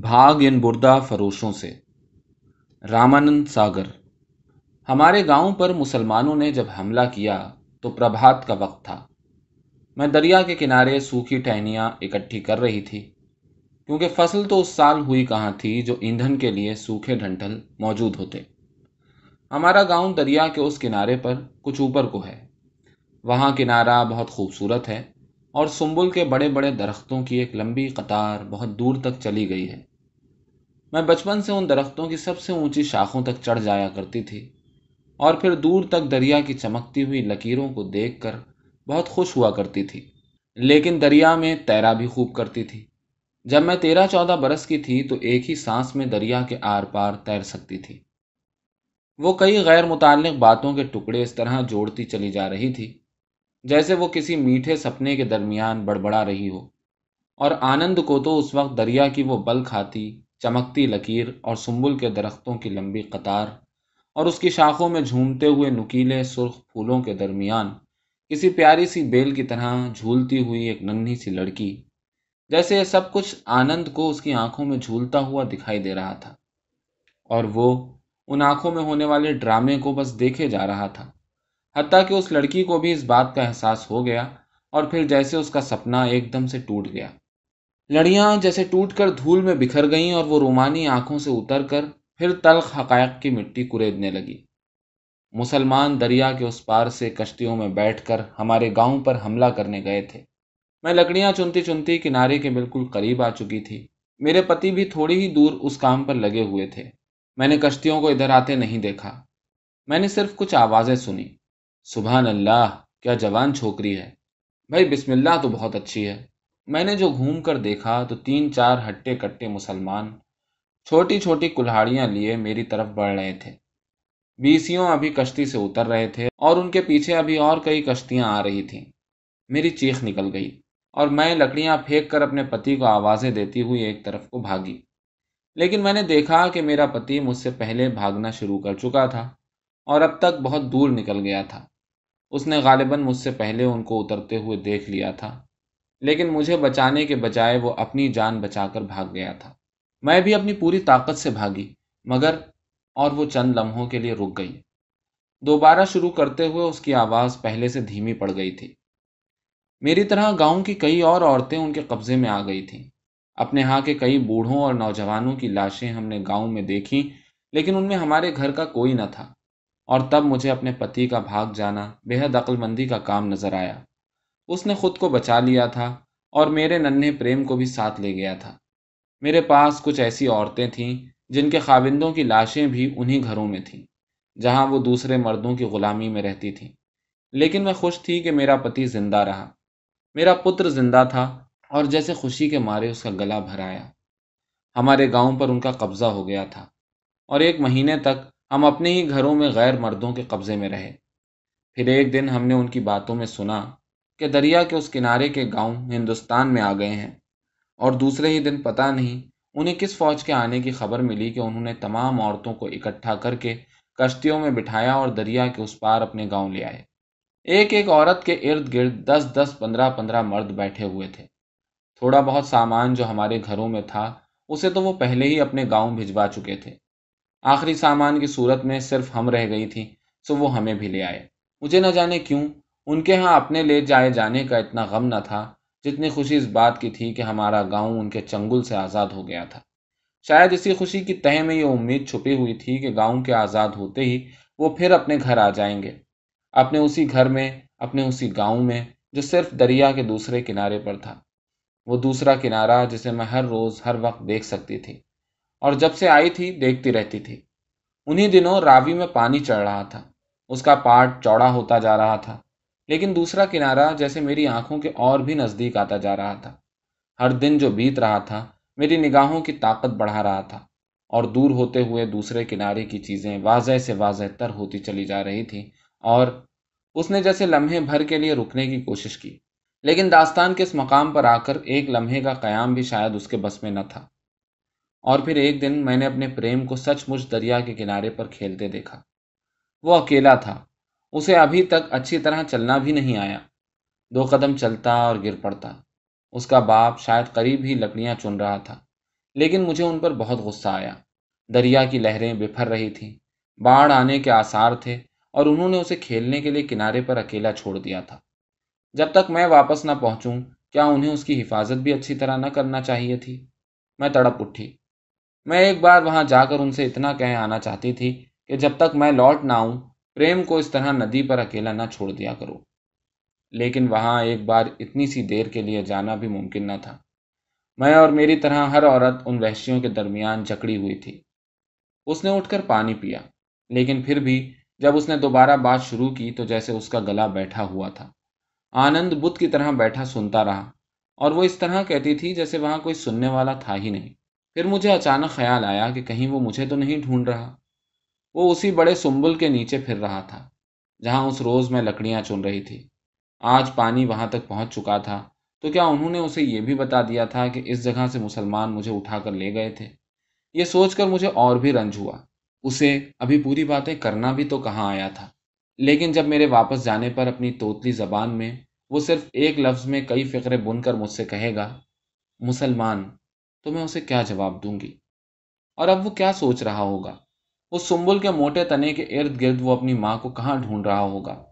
بھاگ ان بردہ فروشوں سے۔ رامانند ساگر۔ ہمارے گاؤں پر مسلمانوں نے جب حملہ کیا تو پربھات کا وقت تھا۔ میں دریا کے کنارے سوکھی ٹہنیاں اکٹھی کر رہی تھی، کیونکہ فصل تو اس سال ہوئی کہاں تھی جو ایندھن کے لیے سوکھے ڈھنٹل موجود ہوتے۔ ہمارا گاؤں دریا کے اس کنارے پر کچھ اوپر کو ہے۔ وہاں کنارہ بہت خوبصورت ہے۔ اور سنبل کے بڑے بڑے درختوں کی ایک لمبی قطار بہت دور تک چلی گئی ہے۔ میں بچپن سے ان درختوں کی سب سے اونچی شاخوں تک چڑھ جایا کرتی تھی اور پھر دور تک دریا کی چمکتی ہوئی لکیروں کو دیکھ کر بہت خوش ہوا کرتی تھی۔ لیکن دریا میں تیرا بھی خوب کرتی تھی۔ جب میں تیرہ چودہ برس کی تھی تو ایک ہی سانس میں دریا کے آر پار تیر سکتی تھی۔ وہ کئی غیر متعلق باتوں کے ٹکڑے اس طرح جوڑتی چلی جا رہی تھی۔ جیسے وہ کسی میٹھے سپنے کے درمیان بڑبڑا رہی ہو۔ اور آنند کو تو اس وقت دریا کی وہ بل کھاتی چمکتی لکیر اور سنبل کے درختوں کی لمبی قطار اور اس کی شاخوں میں جھومتے ہوئے نکیلے سرخ پھولوں کے درمیان کسی پیاری سی بیل کی طرح جھولتی ہوئی ایک ننھی سی لڑکی، جیسے یہ سب کچھ آنند کو اس کی آنکھوں میں جھولتا ہوا دکھائی دے رہا تھا۔ اور وہ ان آنکھوں میں ہونے والے ڈرامے کو بس دیکھے جا رہا تھا۔ حتیٰ کہ اس لڑکی کو بھی اس بات کا احساس ہو گیا اور پھر جیسے اس کا سپنا ایک دم سے ٹوٹ گیا۔ لڑیاں جیسے ٹوٹ کر دھول میں بکھر گئیں اور وہ رومانی آنکھوں سے اتر کر پھر تلخ حقائق کی مٹی کریدنے لگی۔ مسلمان دریا کے اس پار سے کشتیوں میں بیٹھ کر ہمارے گاؤں پر حملہ کرنے گئے تھے۔ میں لکڑیاں چنتی چنتی کنارے کے بالکل قریب آ چکی تھی۔ میرے پتی بھی تھوڑی ہی دور اس کام پر لگے ہوئے تھے۔ میں نے کشتیوں کو ادھر آتے نہیں دیکھا۔ میں نے صرف کچھ آوازیں سنی سبحان اللہ، کیا جوان چھوکری ہے۔ بھائی، بسم اللہ تو بہت اچھی ہے۔ میں نے جو گھوم کر دیکھا تو تین چار ہٹے کٹے مسلمان چھوٹی چھوٹی کلہاڑیاں لیے میری طرف بڑھ رہے تھے۔ بیسیوں ابھی کشتی سے اتر رہے تھے اور ان کے پیچھے ابھی اور کئی کشتیاں آ رہی تھیں۔ میری چیخ نکل گئی اور میں لکڑیاں پھینک کر اپنے پتی کو آوازیں دیتی ہوئی ایک طرف کو بھاگی۔ لیکن میں نے دیکھا کہ میرا پتی مجھ سے پہلے بھاگنا شروع کر چکا تھا اور اب تک بہت دور نکل گیا تھا۔ اس نے غالباً مجھ سے پہلے ان کو اترتے ہوئے دیکھ لیا تھا، لیکن مجھے بچانے کے بجائے وہ اپنی جان بچا کر بھاگ گیا تھا۔ میں بھی اپنی پوری طاقت سے بھاگی، مگر اور وہ چند لمحوں کے لیے رک گئی۔ دوبارہ شروع کرتے ہوئے اس کی آواز پہلے سے دھیمی پڑ گئی تھی۔ میری طرح گاؤں کی کئی اور عورتیں ان کے قبضے میں آ گئی تھیں۔ اپنے ہاں کے کئی بوڑھوں اور نوجوانوں کی لاشیں ہم نے گاؤں میں دیکھی لیکن ان میں ہمارے گھر کا کوئی نہ تھا۔ اور تب مجھے اپنے پتی کا بھاگ جانا بے حد عقل مندی کا کام نظر آیا۔ اس نے خود کو بچا لیا تھا اور میرے ننھے پریم کو بھی ساتھ لے گیا تھا۔ میرے پاس کچھ ایسی عورتیں تھیں جن کے خاوندوں کی لاشیں بھی انہی گھروں میں تھیں، جہاں وہ دوسرے مردوں کی غلامی میں رہتی تھیں۔ لیکن میں خوش تھی کہ میرا پتی زندہ رہا۔ میرا پتر زندہ تھا اور جیسے خوشی کے مارے اس کا گلا بھرایا ہمارے گاؤں پر ان کا قبضہ ہو گیا تھا۔ اور ایک مہینے تک ہم اپنے ہی گھروں میں غیر مردوں کے قبضے میں رہے۔ پھر ایک دن ہم نے ان کی باتوں میں سنا کہ دریا کے اس کنارے کے گاؤں ہندوستان میں آ گئے ہیں اور دوسرے ہی دن پتہ نہیں انہیں کس فوج کے آنے کی خبر ملی کہ انہوں نے تمام عورتوں کو اکٹھا کر کے کشتیوں میں بٹھایا اور دریا کے اس پار اپنے گاؤں لے آئے۔ ایک ایک عورت کے ارد گرد دس دس پندرہ پندرہ مرد بیٹھے ہوئے تھے۔ تھوڑا بہت سامان جو ہمارے گھروں میں تھا، اسے تو وہ پہلے ہی اپنے گاؤں بھجوا چکے تھے۔ آخری سامان کی صورت میں صرف ہم رہ گئی تھی سو وہ ہمیں بھی لے آئے۔ مجھے نہ جانے کیوں، ان کے ہاں اپنے لے جائے جانے کا اتنا غم نہ تھا، جتنی خوشی اس بات کی تھی کہ ہمارا گاؤں ان کے چنگل سے آزاد ہو گیا تھا۔ شاید اسی خوشی کی تہ میں یہ امید چھپی ہوئی تھی کہ گاؤں کے آزاد ہوتے ہی وہ پھر اپنے گھر آ جائیں گے۔ اپنے اسی گھر میں، اپنے اسی گاؤں میں، جو صرف دریا کے دوسرے کنارے پر تھا۔ وہ دوسرا کنارہ جسے میں ہر روز، ہر وقت دیکھ سکتی تھی۔ اور جب سے آئی تھی، دیکھتی رہتی تھی۔ انہی دنوں راوی میں پانی چڑھ رہا تھا۔ اس کا پارٹ چوڑا ہوتا جا رہا تھا۔ لیکن دوسرا کنارہ جیسے میری آنکھوں کے اور بھی نزدیک آتا جا رہا تھا۔ ہر دن جو بیت رہا تھا، میری نگاہوں کی طاقت بڑھا رہا تھا۔ اور دور ہوتے ہوئے دوسرے کنارے کی چیزیں واضح سے واضح تر ہوتی چلی جا رہی تھیں اور اس نے جیسے لمحے بھر کے لیے رکنے کی کوشش کی۔ لیکن داستان کے اس مقام پر آ کر ایک لمحے کا قیام بھی شاید اس کے بس میں نہ تھا۔ اور پھر ایک دن میں نے اپنے پریم کو سچ مچ دریا کے کنارے پر کھیلتے دیکھا۔ وہ اکیلا تھا۔ اسے ابھی تک اچھی طرح چلنا بھی نہیں آیا۔ دو قدم چلتا اور گر پڑتا۔ اس کا باپ شاید قریب ہی لکڑیاں چن رہا تھا، لیکن مجھے ان پر بہت غصہ آیا۔ دریا کی لہریں بفر رہی تھیں۔ باڑھ آنے کے آثار تھے اور انہوں نے اسے کھیلنے کے لیے کنارے پر اکیلا چھوڑ دیا تھا۔ جب تک میں واپس نہ پہنچوں، کیا انہیں اس کی حفاظت بھی اچھی طرح نہ کرنا چاہیے تھی؟ میں تڑپ اٹھی۔ میں ایک بار وہاں جا کر ان سے اتنا کہہ آنا چاہتی تھی کہ جب تک میں لوٹ نہ آؤں، پریم کو اس طرح ندی پر اکیلا نہ چھوڑ دیا کرو۔ لیکن وہاں ایک بار اتنی سی دیر کے لیے جانا بھی ممکن نہ تھا۔ میں اور میری طرح ہر عورت ان وحشیوں کے درمیان جکڑی ہوئی تھی۔ اس نے اٹھ کر پانی پیا، لیکن پھر بھی جب اس نے دوبارہ بات شروع کی تو جیسے اس کا گلا بیٹھا ہوا تھا۔ آنند بدھ کی طرح بیٹھا سنتا رہا اور وہ اس طرح کہتی تھی جیسے وہاں کوئی سننے والا تھا ہی نہیں۔ پھر مجھے اچانک خیال آیا کہ کہیں وہ مجھے تو نہیں ڈھونڈ رہا۔ وہ اسی بڑے سنبل کے نیچے پھر رہا تھا، جہاں اس روز میں لکڑیاں چن رہی تھی۔ آج پانی وہاں تک پہنچ چکا تھا، تو کیا انہوں نے اسے یہ بھی بتا دیا تھا کہ اس جگہ سے مسلمان مجھے اٹھا کر لے گئے تھے؟ یہ سوچ کر مجھے اور بھی رنج ہوا۔ اسے ابھی پوری باتیں کرنا بھی تو کہاں آیا تھا۔ لیکن جب میرے واپس جانے پر اپنی توتلی زبان میں وہ صرف ایک لفظ میں کئی فقرے بن کر مجھ سے کہے گا، مسلمان۔ تو میں اسے کیا جواب دوں گی؟ اور اب وہ کیا سوچ رہا ہوگا؟ اس سنبل کے موٹے تنے کے ارد گرد وہ اپنی ماں کو کہاں ڈھونڈ رہا ہوگا؟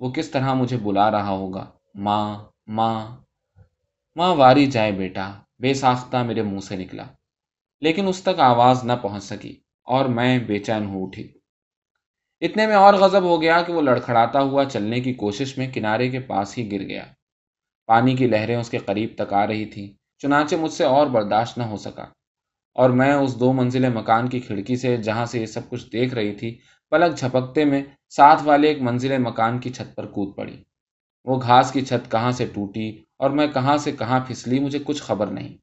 وہ کس طرح مجھے بلا رہا ہوگا؟ ماں ماں ماں واری جائے بیٹا، بے ساختہ میرے منہ سے نکلا۔ لیکن اس تک آواز نہ پہنچ سکی اور میں بے چین ہو اٹھی۔ اتنے میں اور غضب ہو گیا کہ وہ لڑکھڑاتا ہوا چلنے کی کوشش میں کنارے کے پاس ہی گر گیا۔ پانی کی لہریں اس کے قریب تک آ رہی تھیں۔ چنانچہ مجھ سے اور برداشت نہ ہو سکا۔ اور میں اس دو منزل مکان کی کھڑکی سے جہاں سے یہ سب کچھ دیکھ رہی تھی پلک جھپکتے میں ساتھ والے ایک منزل مکان کی چھت پر کود پڑی۔ وہ گھاس کی چھت کہاں سے ٹوٹی اور میں کہاں سے کہاں پھسلی مجھے کچھ خبر نہیں۔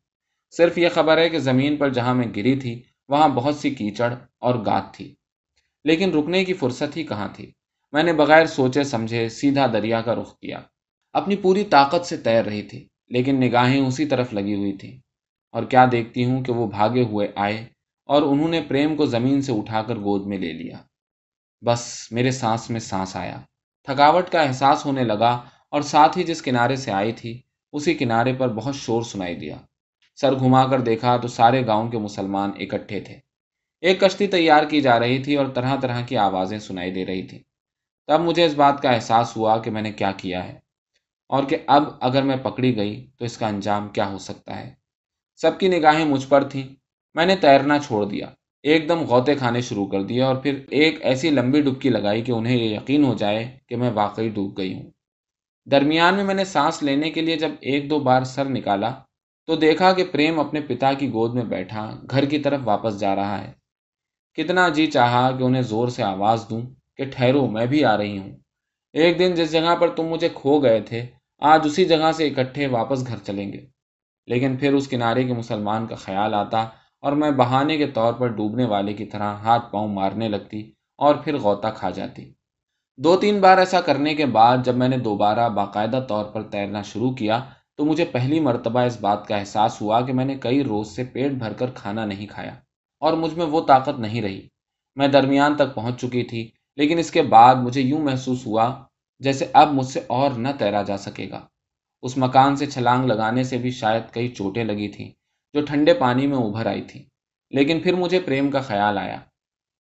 صرف یہ خبر ہے کہ زمین پر جہاں میں گری تھی، وہاں بہت سی کیچڑ اور گات تھی۔ لیکن رکنے کی فرصت ہی کہاں تھی؟ میں نے بغیر سوچے سمجھے سیدھا دریا کا رخ کیا۔ اپنی پوری طاقت سے تیر رہی تھی۔ لیکن نگاہیں اسی طرف لگی ہوئی تھیں اور کیا دیکھتی ہوں کہ وہ بھاگے ہوئے آئے اور انہوں نے پریم کو زمین سے اٹھا کر گود میں لے لیا۔ بس میرے سانس میں سانس آیا۔ تھکاوٹ کا احساس ہونے لگا اور ساتھ ہی جس کنارے سے آئی تھی، اسی کنارے پر بہت شور سنائی دیا۔ سر گھما کر دیکھا تو سارے گاؤں کے مسلمان اکٹھے تھے۔ ایک کشتی تیار کی جا رہی تھی اور طرح طرح کی آوازیں سنائی دے رہی تھیں۔ تب مجھے اس بات کا احساس ہوا کہ میں نے کیا کیا ہے۔ اور کہ اب اگر میں پکڑی گئی تو اس کا انجام کیا ہو سکتا ہے؟ سب کی نگاہیں مجھ پر تھیں۔ میں نے تیرنا چھوڑ دیا۔ ایک دم غوطے کھانے شروع کر دیے اور پھر ایک ایسی لمبی ڈبکی لگائی کہ انہیں یہ یقین ہو جائے کہ میں واقعی ڈوب گئی ہوں۔ درمیان میں میں نے سانس لینے کے لیے جب ایک دو بار سر نکالا تو دیکھا کہ پریم اپنے پتا کی گود میں بیٹھا، گھر کی طرف واپس جا رہا ہے۔ کتنا جی چاہا کہ انہیں زور سے آواز دوں کہ ٹھہرو، میں بھی آ رہی ہوں۔ ایک دن جس جگہ پر تم مجھے کھو گئے تھے، آج اسی جگہ سے اکٹھے واپس گھر چلیں گے۔ لیکن پھر اس کنارے کے مسلمان کا خیال آتا اور میں بہانے کے طور پر ڈوبنے والے کی طرح ہاتھ پاؤں مارنے لگتی اور پھر غوطہ کھا جاتی۔ دو تین بار ایسا کرنے کے بعد جب میں نے دوبارہ باقاعدہ طور پر تیرنا شروع کیا تو مجھے پہلی مرتبہ اس بات کا احساس ہوا کہ میں نے کئی روز سے پیٹ بھر کر کھانا نہیں کھایا اور مجھ میں وہ طاقت نہیں رہی۔ میں درمیان تک پہنچ چکی تھی لیکن اس کے بعد مجھے یوں محسوس ہوا جیسے اب مجھ سے اور نہ تیرا جا سکے گا۔ اس مکان سے چھلانگ لگانے سے بھی شاید کئی چوٹیں لگی تھیں جو ٹھنڈے پانی میں ابھر آئی تھیں، لیکن پھر مجھے پریم کا خیال آیا۔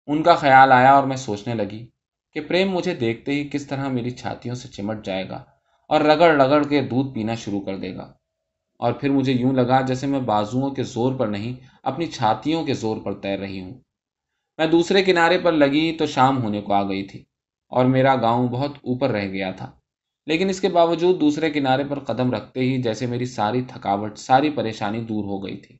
ان کا خیال آیا اور میں سوچنے لگی کہ پریم مجھے دیکھتے ہی کس طرح میری چھاتیوں سے چمٹ جائے گا اور رگڑ رگڑ کے دودھ پینا شروع کر دے گا۔ اور پھر مجھے یوں لگا جیسے میں بازوؤں کے زور پر نہیں، اپنی چھاتیوں کے زور پر تیر رہی ہوں۔ میں دوسرے کنارے پر لگی تو شام ہونے کو آ گئی تھی اور میرا گاؤں بہت اوپر رہ گیا تھا۔ لیکن اس کے باوجود دوسرے کنارے پر قدم رکھتے ہی جیسے میری ساری تھکاوٹ، ساری پریشانی دور ہو گئی تھی۔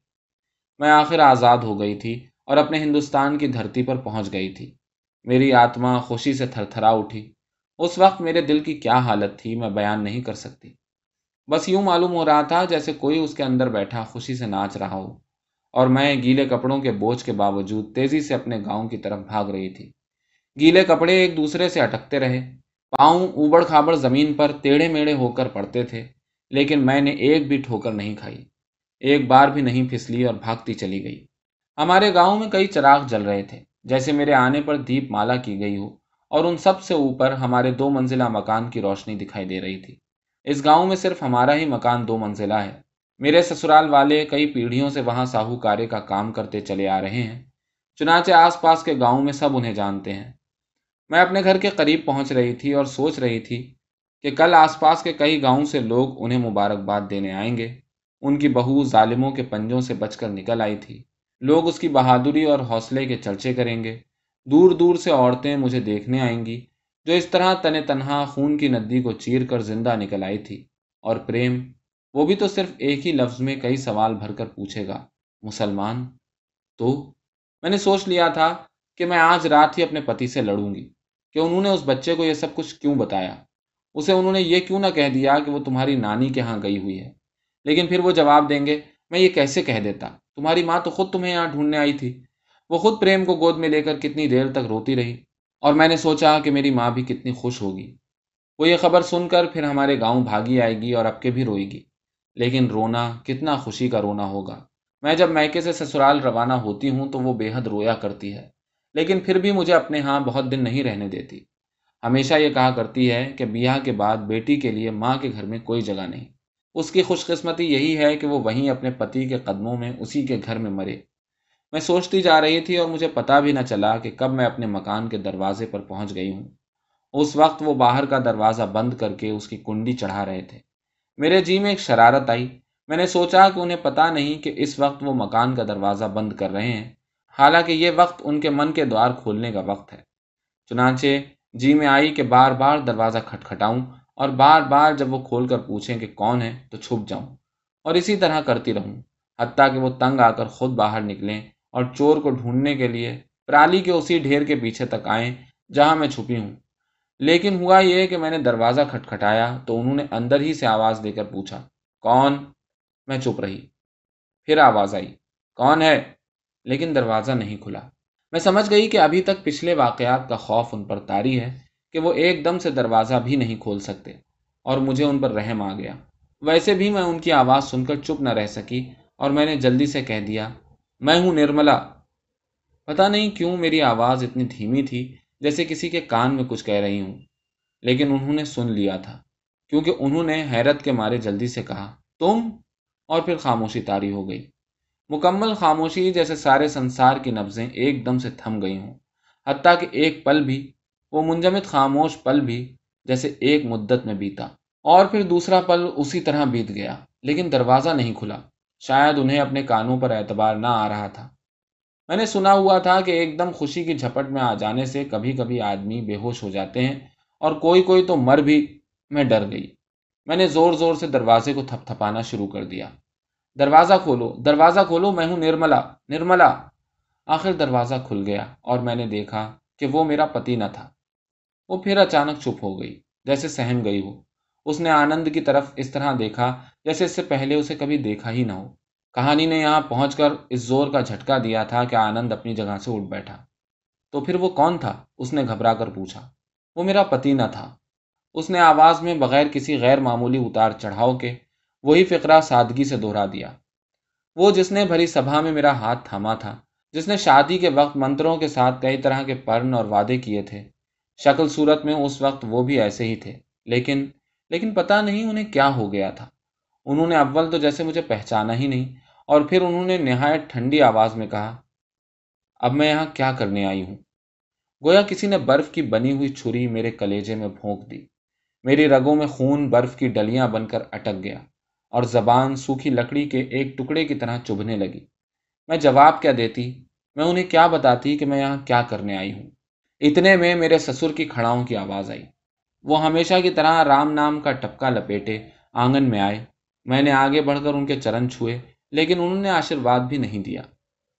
میں آخر آزاد ہو گئی تھی اور اپنے ہندوستان کی دھرتی پر پہنچ گئی تھی۔ میری آتما خوشی سے تھر تھرا اٹھی۔ اس وقت میرے دل کی کیا حالت تھی میں بیان نہیں کر سکتی۔ بس یوں معلوم ہو رہا تھا جیسے کوئی اس کے اندر بیٹھا خوشی سے ناچ رہا ہو۔ اور میں گیلے کپڑوں کے بوجھ کے باوجود تیزی سے اپنے گاؤں کی طرف بھاگ رہی تھی۔ گیلے کپڑے ایک دوسرے سے اٹکتے رہے۔ پاؤں اوبڑ کھابڑ زمین پر ٹیڑھے میڑے ہو کر پڑتے تھے، لیکن میں نے ایک بھی ٹھوکر نہیں کھائی۔ ایک بار بھی نہیں پھسلی اور بھاگتی چلی گئی۔ ہمارے گاؤں میں کئی چراغ جل رہے تھے، جیسے میرے آنے پر دیپ مالا کی گئی ہو، اور ان سب سے اوپر ہمارے دو منزلہ مکان کی روشنی دکھائی دے رہی تھی۔ اس گاؤں میں صرف ہمارا ہی مکان دو منزلہ ہے۔ میرے سسرال والے کئی پیڑھیوں سے وہاں ساہوکارے کا کام کرتے چلے آ رہے ہیں۔ چنانچہ آس پاس کے گاؤں میں سب انہیں جانتے ہیں۔ میں اپنے گھر کے قریب پہنچ رہی تھی اور سوچ رہی تھی کہ کل آس پاس کے کئی گاؤں سے لوگ انہیں مبارکباد دینے آئیں گے۔ ان کی بہو ظالموں کے پنجوں سے بچ کر نکل آئی تھی۔ لوگ اس کی بہادری اور حوصلے کے چرچے کریں گے۔ دور دور سے عورتیں مجھے دیکھنے آئیں گی جو اس طرح تن تنہا خون کی ندی کو چیر کر زندہ نکل آئی تھی اور پریم وہ بھی تو صرف ایک ہی لفظ میں کئی سوال بھر کر پوچھے گا، مسلمان۔ تو میں نے سوچ لیا تھا کہ میں آج رات ہی اپنے پتی سے لڑوں گی کہ انہوں نے اس بچے کو یہ سب کچھ کیوں بتایا؟ اسے انہوں نے یہ کیوں نہ کہہ دیا کہ وہ تمہاری نانی کے ہاں گئی ہوئی ہے؟ لیکن پھر وہ جواب دیں گے، میں یہ کیسے کہہ دیتا؟ تمہاری ماں تو خود تمہیں یہاں ڈھونڈنے آئی تھی۔ وہ خود پریم کو گود میں لے کر کتنی دیر تک روتی رہی اور میں نے سوچا کہ میری ماں بھی کتنی خوش ہوگی۔ وہ یہ خبر سن کر پھر ہمارے گاؤں بھاگی آئے گی اور اب کے بھی روئے گی۔ لیکن رونا، کتنا خوشی کا رونا ہوگا۔ میں جب میکے سے سسرال روانہ ہوتی ہوں تو وہ بے حد رویا کرتی ہے۔ لیکن پھر بھی مجھے اپنے ہاں بہت دن نہیں رہنے دیتی۔ ہمیشہ یہ کہا کرتی ہے کہ بیاہ کے بعد بیٹی کے لیے ماں کے گھر میں کوئی جگہ نہیں۔ اس کی خوش قسمتی یہی ہے کہ وہ وہیں اپنے پتی کے قدموں میں اسی کے گھر میں مرے۔ میں سوچتی جا رہی تھی اور مجھے پتا بھی نہ چلا کہ کب میں اپنے مکان کے دروازے پر پہنچ گئی ہوں۔ اس وقت وہ باہر کا دروازہ بند کر کے اس کی کنڈی چڑھا رہے تھے۔ میرے جی میں ایک شرارت آئی۔ میں نے سوچا کہ انہیں پتا نہیں کہ اس وقت وہ مکان کا دروازہ بند کر رہے ہیں۔ حالانکہ یہ وقت ان کے من کے دوار کھولنے کا وقت ہے۔ چنانچہ جی میں آئی کہ بار بار دروازہ کھٹکھٹاؤں اور بار بار جب وہ کھول کر پوچھیں کہ کون ہے تو چھپ جاؤں اور اسی طرح کرتی رہوں۔ حتیٰ کہ وہ تنگ آ کر خود باہر نکلیں اور چور کو ڈھونڈنے کے لیے پرالی کے اسی ڈھیر کے پیچھے تک آئیں جہاں میں چھپی ہوں۔ لیکن ہوا یہ کہ میں نے دروازہ کھٹکھٹایا تو انہوں نے اندر ہی سے آواز دے کر پوچھا، کون؟ میں چپ رہی۔ پھر آواز آئی، کون ہے؟ لیکن دروازہ نہیں کھلا۔ میں سمجھ گئی کہ ابھی تک پچھلے واقعات کا خوف ان پر تاری ہے کہ وہ ایک دم سے دروازہ بھی نہیں کھول سکتے اور مجھے ان پر رحم آ گیا۔ ویسے بھی میں ان کی آواز سن کر چپ نہ رہ سکی اور میں نے جلدی سے کہہ دیا، میں ہوں نرملا۔ پتا نہیں کیوں میری آواز اتنی دھیمی تھی جیسے کسی کے کان میں کچھ کہہ رہی ہوں، لیکن انہوں نے سن لیا تھا۔ کیونکہ انہوں نے حیرت کے مارے جلدی سے کہا، تم؟ اور پھر خاموشی تاری ہو گئی۔ مکمل خاموشی جیسے سارے سنسار کی نبزیں ایک دم سے تھم گئی ہوں۔ حتیٰ کہ ایک پل بھی، وہ منجمد خاموش پل بھی جیسے ایک مدت میں بیتا۔ اور پھر دوسرا پل اسی طرح بیت گیا، لیکن دروازہ نہیں کھلا۔ شاید انہیں اپنے کانوں پر اعتبار نہ آ رہا تھا۔ میں نے سنا ہوا تھا کہ ایک دم خوشی کی جھپٹ میں آ جانے سے کبھی کبھی آدمی بے ہوش ہو جاتے ہیں اور کوئی کوئی تو مر بھی میں ڈر گئی۔ میں نے زور زور سے دروازے کو تھپ تھپانا شروع کر دیا۔ دروازہ کھولو دروازہ کھولو، میں ہوں نرملا نرملا۔ آخر دروازہ کھل گیا اور میں نے دیکھا کہ وہ میرا پتی نہ تھا۔ وہ پھر اچانک چپ ہو گئی، جیسے سہم گئی ہو۔ اس نے آنند کی طرف اس طرح دیکھا جیسے اس سے پہلے اسے کبھی دیکھا ہی نہ ہو۔ کہانی نے یہاں پہنچ کر اس زور کا جھٹکا دیا تھا کہ آنند اپنی جگہ سے اٹھ بیٹھا۔ تو پھر وہ کون تھا؟ اس نے گھبرا کر پوچھا۔ وہ میرا پتی نہ تھا۔ اس نے آواز میں بغیر کسی غیر معمولی اتار چڑھاؤ کے وہی فقرہ سادگی سے دوہرا دیا۔ وہ جس نے بھری سبھا میں میرا ہاتھ تھاما تھا، جس نے شادی کے وقت منتروں کے ساتھ کئی طرح کے پرن اور وعدے کیے تھے، شکل صورت میں اس وقت وہ بھی ایسے ہی تھے۔ لیکن لیکن پتہ نہیں انہیں کیا ہو گیا تھا۔ انہوں نے اول تو جیسے مجھے پہچانا ہی نہیں اور پھر انہوں نے نہایت ٹھنڈی آواز میں کہا، اب میں یہاں کیا کرنے آئی ہوں؟ گویا کسی نے برف کی بنی ہوئی چھری میرے کلیجے میں پھونک دی۔ میری رگوں میں خون برف کی ڈلیاں بن کر اٹک گیا اور زبان سوکھی لکڑی کے ایک ٹکڑے کی طرح چبھنے لگی۔ میں جواب کیا دیتی، میں انہیں کیا بتاتی کہ میں یہاں کیا کرنے آئی ہوں؟ اتنے میں میرے سسر کی کھڑاؤں کی آواز آئی۔ وہ ہمیشہ کی طرح رام نام کا ٹپکا لپیٹے آنگن میں آئے۔ میں نے آگے بڑھ کر ان کے چرن چھوئے۔ لیکن انہوں نے آشرواد بھی نہیں دیا۔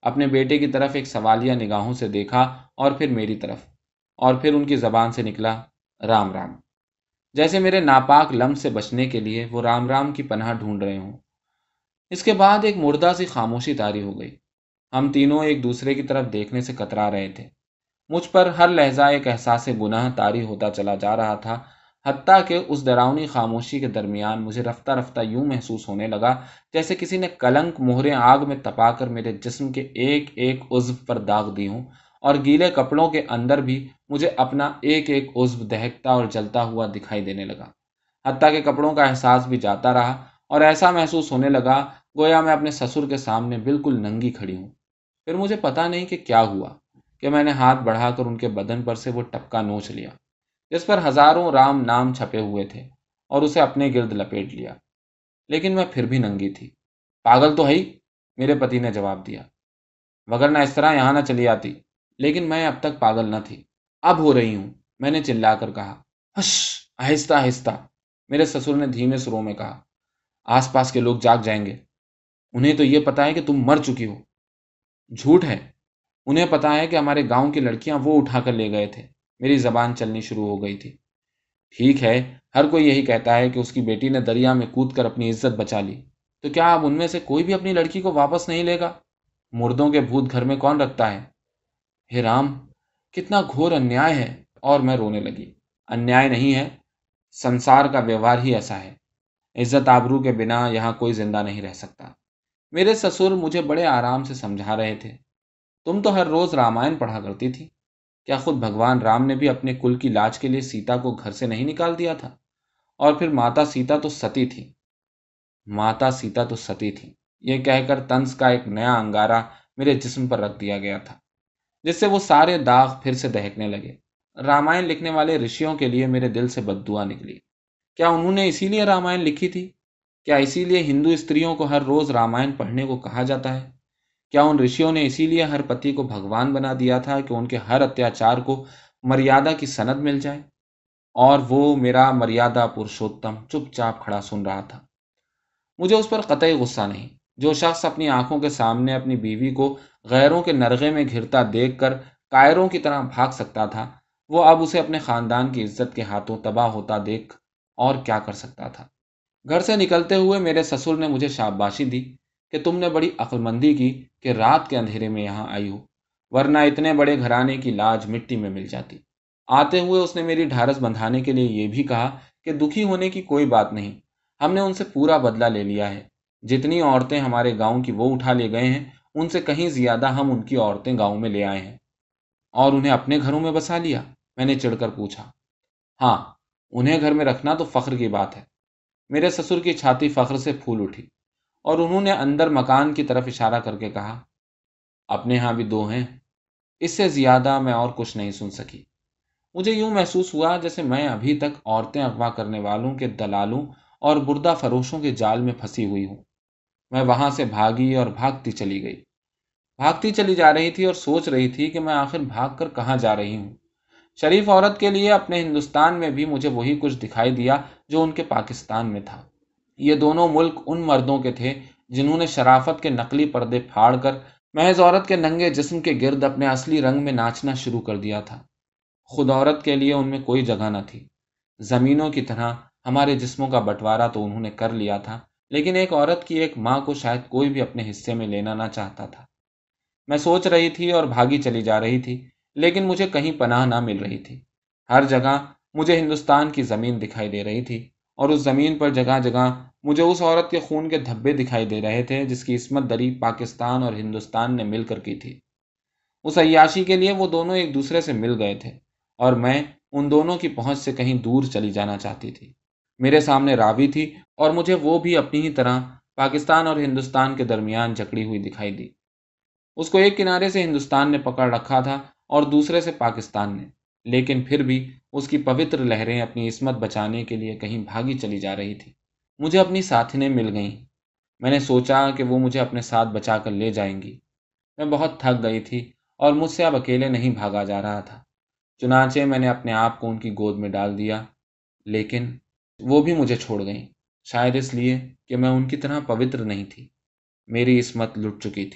اپنے بیٹے کی طرف ایک سوالیہ نگاہوں سے دیکھا اور پھر میری طرف، اور پھر ان کی زبان سے نکلا رام رام۔ جیسے میرے ناپاک لم سے بچنے کے لیے وہ رام رام کی پناہ ڈھونڈ رہے ہوں۔ اس کے بعد ایک مردہ سی خاموشی تاری ہو گئی۔ ہم تینوں ایک دوسرے کی طرف دیکھنے سے کترا رہے تھے۔ مجھ پر ہر لہجہ ایک احساس گناہ تاری ہوتا چلا جا رہا تھا۔ حتیٰ کہ اس ڈراؤنی خاموشی کے درمیان مجھے رفتہ رفتہ یوں محسوس ہونے لگا جیسے کسی نے کلنک مہرے آگ میں تپا کر میرے جسم کے ایک ایک عزو پر داغ دی ہوں اور گیلے کپڑوں کے اندر بھی مجھے اپنا ایک ایک عزو دہکتا اور جلتا ہوا دکھائی دینے لگا۔ حتیٰ کہ کپڑوں کا احساس بھی جاتا رہا اور ایسا محسوس ہونے لگا گویا میں اپنے سسر کے سامنے بالکل ننگی کھڑی ہوں۔ پھر مجھے پتا نہیں کہ کیا ہوا کہ میں نے ہاتھ بڑھا کر ان کے بدن پر سے وہ ٹپکا نوچ لیا۔ جس پر ہزاروں رام نام چھپے ہوئے تھے اور اسے اپنے گرد لپیٹ لیا۔ لیکن میں پھر بھی ننگی تھی۔ پاگل تو ہے ہی، میرے پتی نے جواب دیا۔ مگر نہ اس طرح یہاں نہ چلی آتی۔ لیکن میں اب تک پاگل نہ تھی۔ اب ہو رہی ہوں، میں نے چلا کر کہا، ہش، آہستہ آہستہ۔ میرے سسر نے دھیمے سروں میں کہا، آس پاس کے لوگ جاگ جائیں گے۔ انہیں تو یہ پتا ہے کہ تم مر چکی ہو۔ جھوٹ ہے۔ انہیں پتا ہے کہ ہمارے گاؤں کی لڑکیاں وہ اٹھا کر لے گئے تھے۔ میری زبان چلنی شروع ہو گئی تھی۔ ٹھیک ہے، ہر کوئی یہی کہتا ہے کہ اس کی بیٹی نے دریا میں کود کر اپنی عزت بچا لی۔ تو کیا اب ان میں سے کوئی بھی اپنی لڑکی کو واپس نہیں لے گا؟ مردوں کے بھوت گھر میں کون رکھتا ہے؟ ہے رام، کتنا گھور انیائے ہے۔ اور میں رونے لگی۔ انیائے نہیں ہے، سنسار کا ویوہار ہی ایسا ہے۔ عزت آبرو کے بنا یہاں کوئی زندہ نہیں رہ سکتا۔ میرے سسر مجھے بڑے آرام سے سمجھا رہے تھے۔ تم تو ہر روز رامائن پڑھا کرتی تھی۔ کیا خود بھگوان رام نے بھی اپنے کل کی لاج کے لیے سیتا کو گھر سے نہیں نکال دیا تھا؟ اور پھر ماتا سیتا تو ستی تھی۔ ماتا سیتا تو ستی تھی۔ یہ کہہ کر تنس کا ایک نیا انگارہ میرے جسم پر رکھ دیا گیا تھا، جس سے وہ سارے داغ پھر سے دہکنے لگے۔ رامائن لکھنے والے رشیوں کے لیے میرے دل سے بد دعا نکلی۔ کیا انہوں نے اسی لیے رامائن لکھی تھی؟ کیا اسی لیے ہندو استریوں کو ہر روز رامائن پڑھنے کو کہا جاتا ہے؟ کیا ان رشیوں نے اسی لیے ہر پتی کو بھگوان بنا دیا تھا کہ ان کے ہر اتیاچار کو مریادہ کی سند مل جائے؟ اور وہ میرا مریادہ پرشوتم چپ چاپ کھڑا سن رہا تھا۔ مجھے اس پر قطعی غصہ نہیں۔ جو شخص اپنی آنکھوں کے سامنے اپنی بیوی کو غیروں کے نرغے میں گھرتا دیکھ کر کائروں کی طرح بھاگ سکتا تھا، وہ اب اسے اپنے خاندان کی عزت کے ہاتھوں تباہ ہوتا دیکھ اور کیا کر سکتا تھا۔ گھر سے نکلتے ہوئے میرے سسر نے مجھے شاباشی دی۔ کہ تم نے بڑی عقلمندی کی کہ رات کے اندھیرے میں یہاں آئی ہو، ورنہ اتنے بڑے گھرانے کی لاج مٹی میں مل جاتی۔ آتے ہوئے اس نے میری ڈھارس بندھانے کے لیے یہ بھی کہا کہ دکھی ہونے کی کوئی بات نہیں، ہم نے ان سے پورا بدلہ لے لیا ہے۔ جتنی عورتیں ہمارے گاؤں کی وہ اٹھا لے گئے ہیں، ان سے کہیں زیادہ ہم ان کی عورتیں گاؤں میں لے آئے ہیں۔ اور انہیں اپنے گھروں میں بسا لیا، میں نے چڑھ کر پوچھا۔ ہاں انہیں گھر میں رکھنا تو فخر کی بات ہے۔ میرے سسر کی چھاتی فخر سے پھول اٹھی۔ اور انہوں نے اندر مکان کی طرف اشارہ کر کے کہا، اپنے ہاں بھی دو ہیں، اس سے زیادہ میں اور کچھ نہیں سن سکی۔ مجھے یوں محسوس ہوا جیسے میں ابھی تک عورتیں اغوا کرنے والوں کے دلالوں اور بردہ فروشوں کے جال میں پھنسی ہوئی ہوں۔ میں وہاں سے بھاگی اور بھاگتی چلی گئی۔ بھاگتی چلی جا رہی تھی اور سوچ رہی تھی کہ میں آخر بھاگ کر کہاں جا رہی ہوں۔ شریف عورت کے لیے اپنے ہندوستان میں بھی مجھے وہی کچھ دکھائی دیا جو ان کے پاکستان میں تھا۔ یہ دونوں ملک ان مردوں کے تھے جنہوں نے شرافت کے نقلی پردے پھاڑ کر محض عورت کے ننگے جسم کے گرد اپنے اصلی رنگ میں ناچنا شروع کر دیا تھا۔ خود عورت کے لیے ان میں کوئی جگہ نہ تھی۔ زمینوں کی طرح ہمارے جسموں کا بٹوارا تو انہوں نے کر لیا تھا، لیکن ایک عورت کی ایک ماں کو شاید کوئی بھی اپنے حصے میں لینا نہ چاہتا تھا۔ میں سوچ رہی تھی اور بھاگی چلی جا رہی تھی، لیکن مجھے کہیں پناہ نہ مل رہی تھی۔ ہر جگہ مجھے ہندوستان کی زمین دکھائی دے رہی تھی۔ اور اس زمین پر جگہ جگہ مجھے اس عورت کے خون کے دھبے دکھائی دے رہے تھے جس کی عصمت دری پاکستان اور ہندوستان نے مل کر کی تھی۔ اس عیاشی کے لیے وہ دونوں ایک دوسرے سے مل گئے تھے اور میں ان دونوں کی پہنچ سے کہیں دور چلی جانا چاہتی تھی۔ میرے سامنے راوی تھی اور مجھے وہ بھی اپنی ہی طرح پاکستان اور ہندوستان کے درمیان جکڑی ہوئی دکھائی دی۔ اس کو ایک کنارے سے ہندوستان نے پکڑ رکھا تھا اور دوسرے سے پاکستان نے، لیکن پھر بھی اس کی پوتر لہریں اپنی عصمت بچانے کے لیے کہیں بھاگی چلی جا رہی تھی۔ مجھے اپنی ساتھنیں مل گئیں۔ میں نے سوچا کہ وہ مجھے اپنے ساتھ بچا کر لے جائیں گی۔ میں بہت تھک گئی تھی اور مجھ سے اب اکیلے نہیں بھاگا جا رہا تھا۔ چنانچہ میں نے اپنے آپ کو ان کی گود میں ڈال دیا، لیکن وہ بھی مجھے چھوڑ گئیں۔ شاید اس لیے کہ میں ان کی طرح پوتر نہیں تھی۔ میری عصمت لٹ چکی تھی۔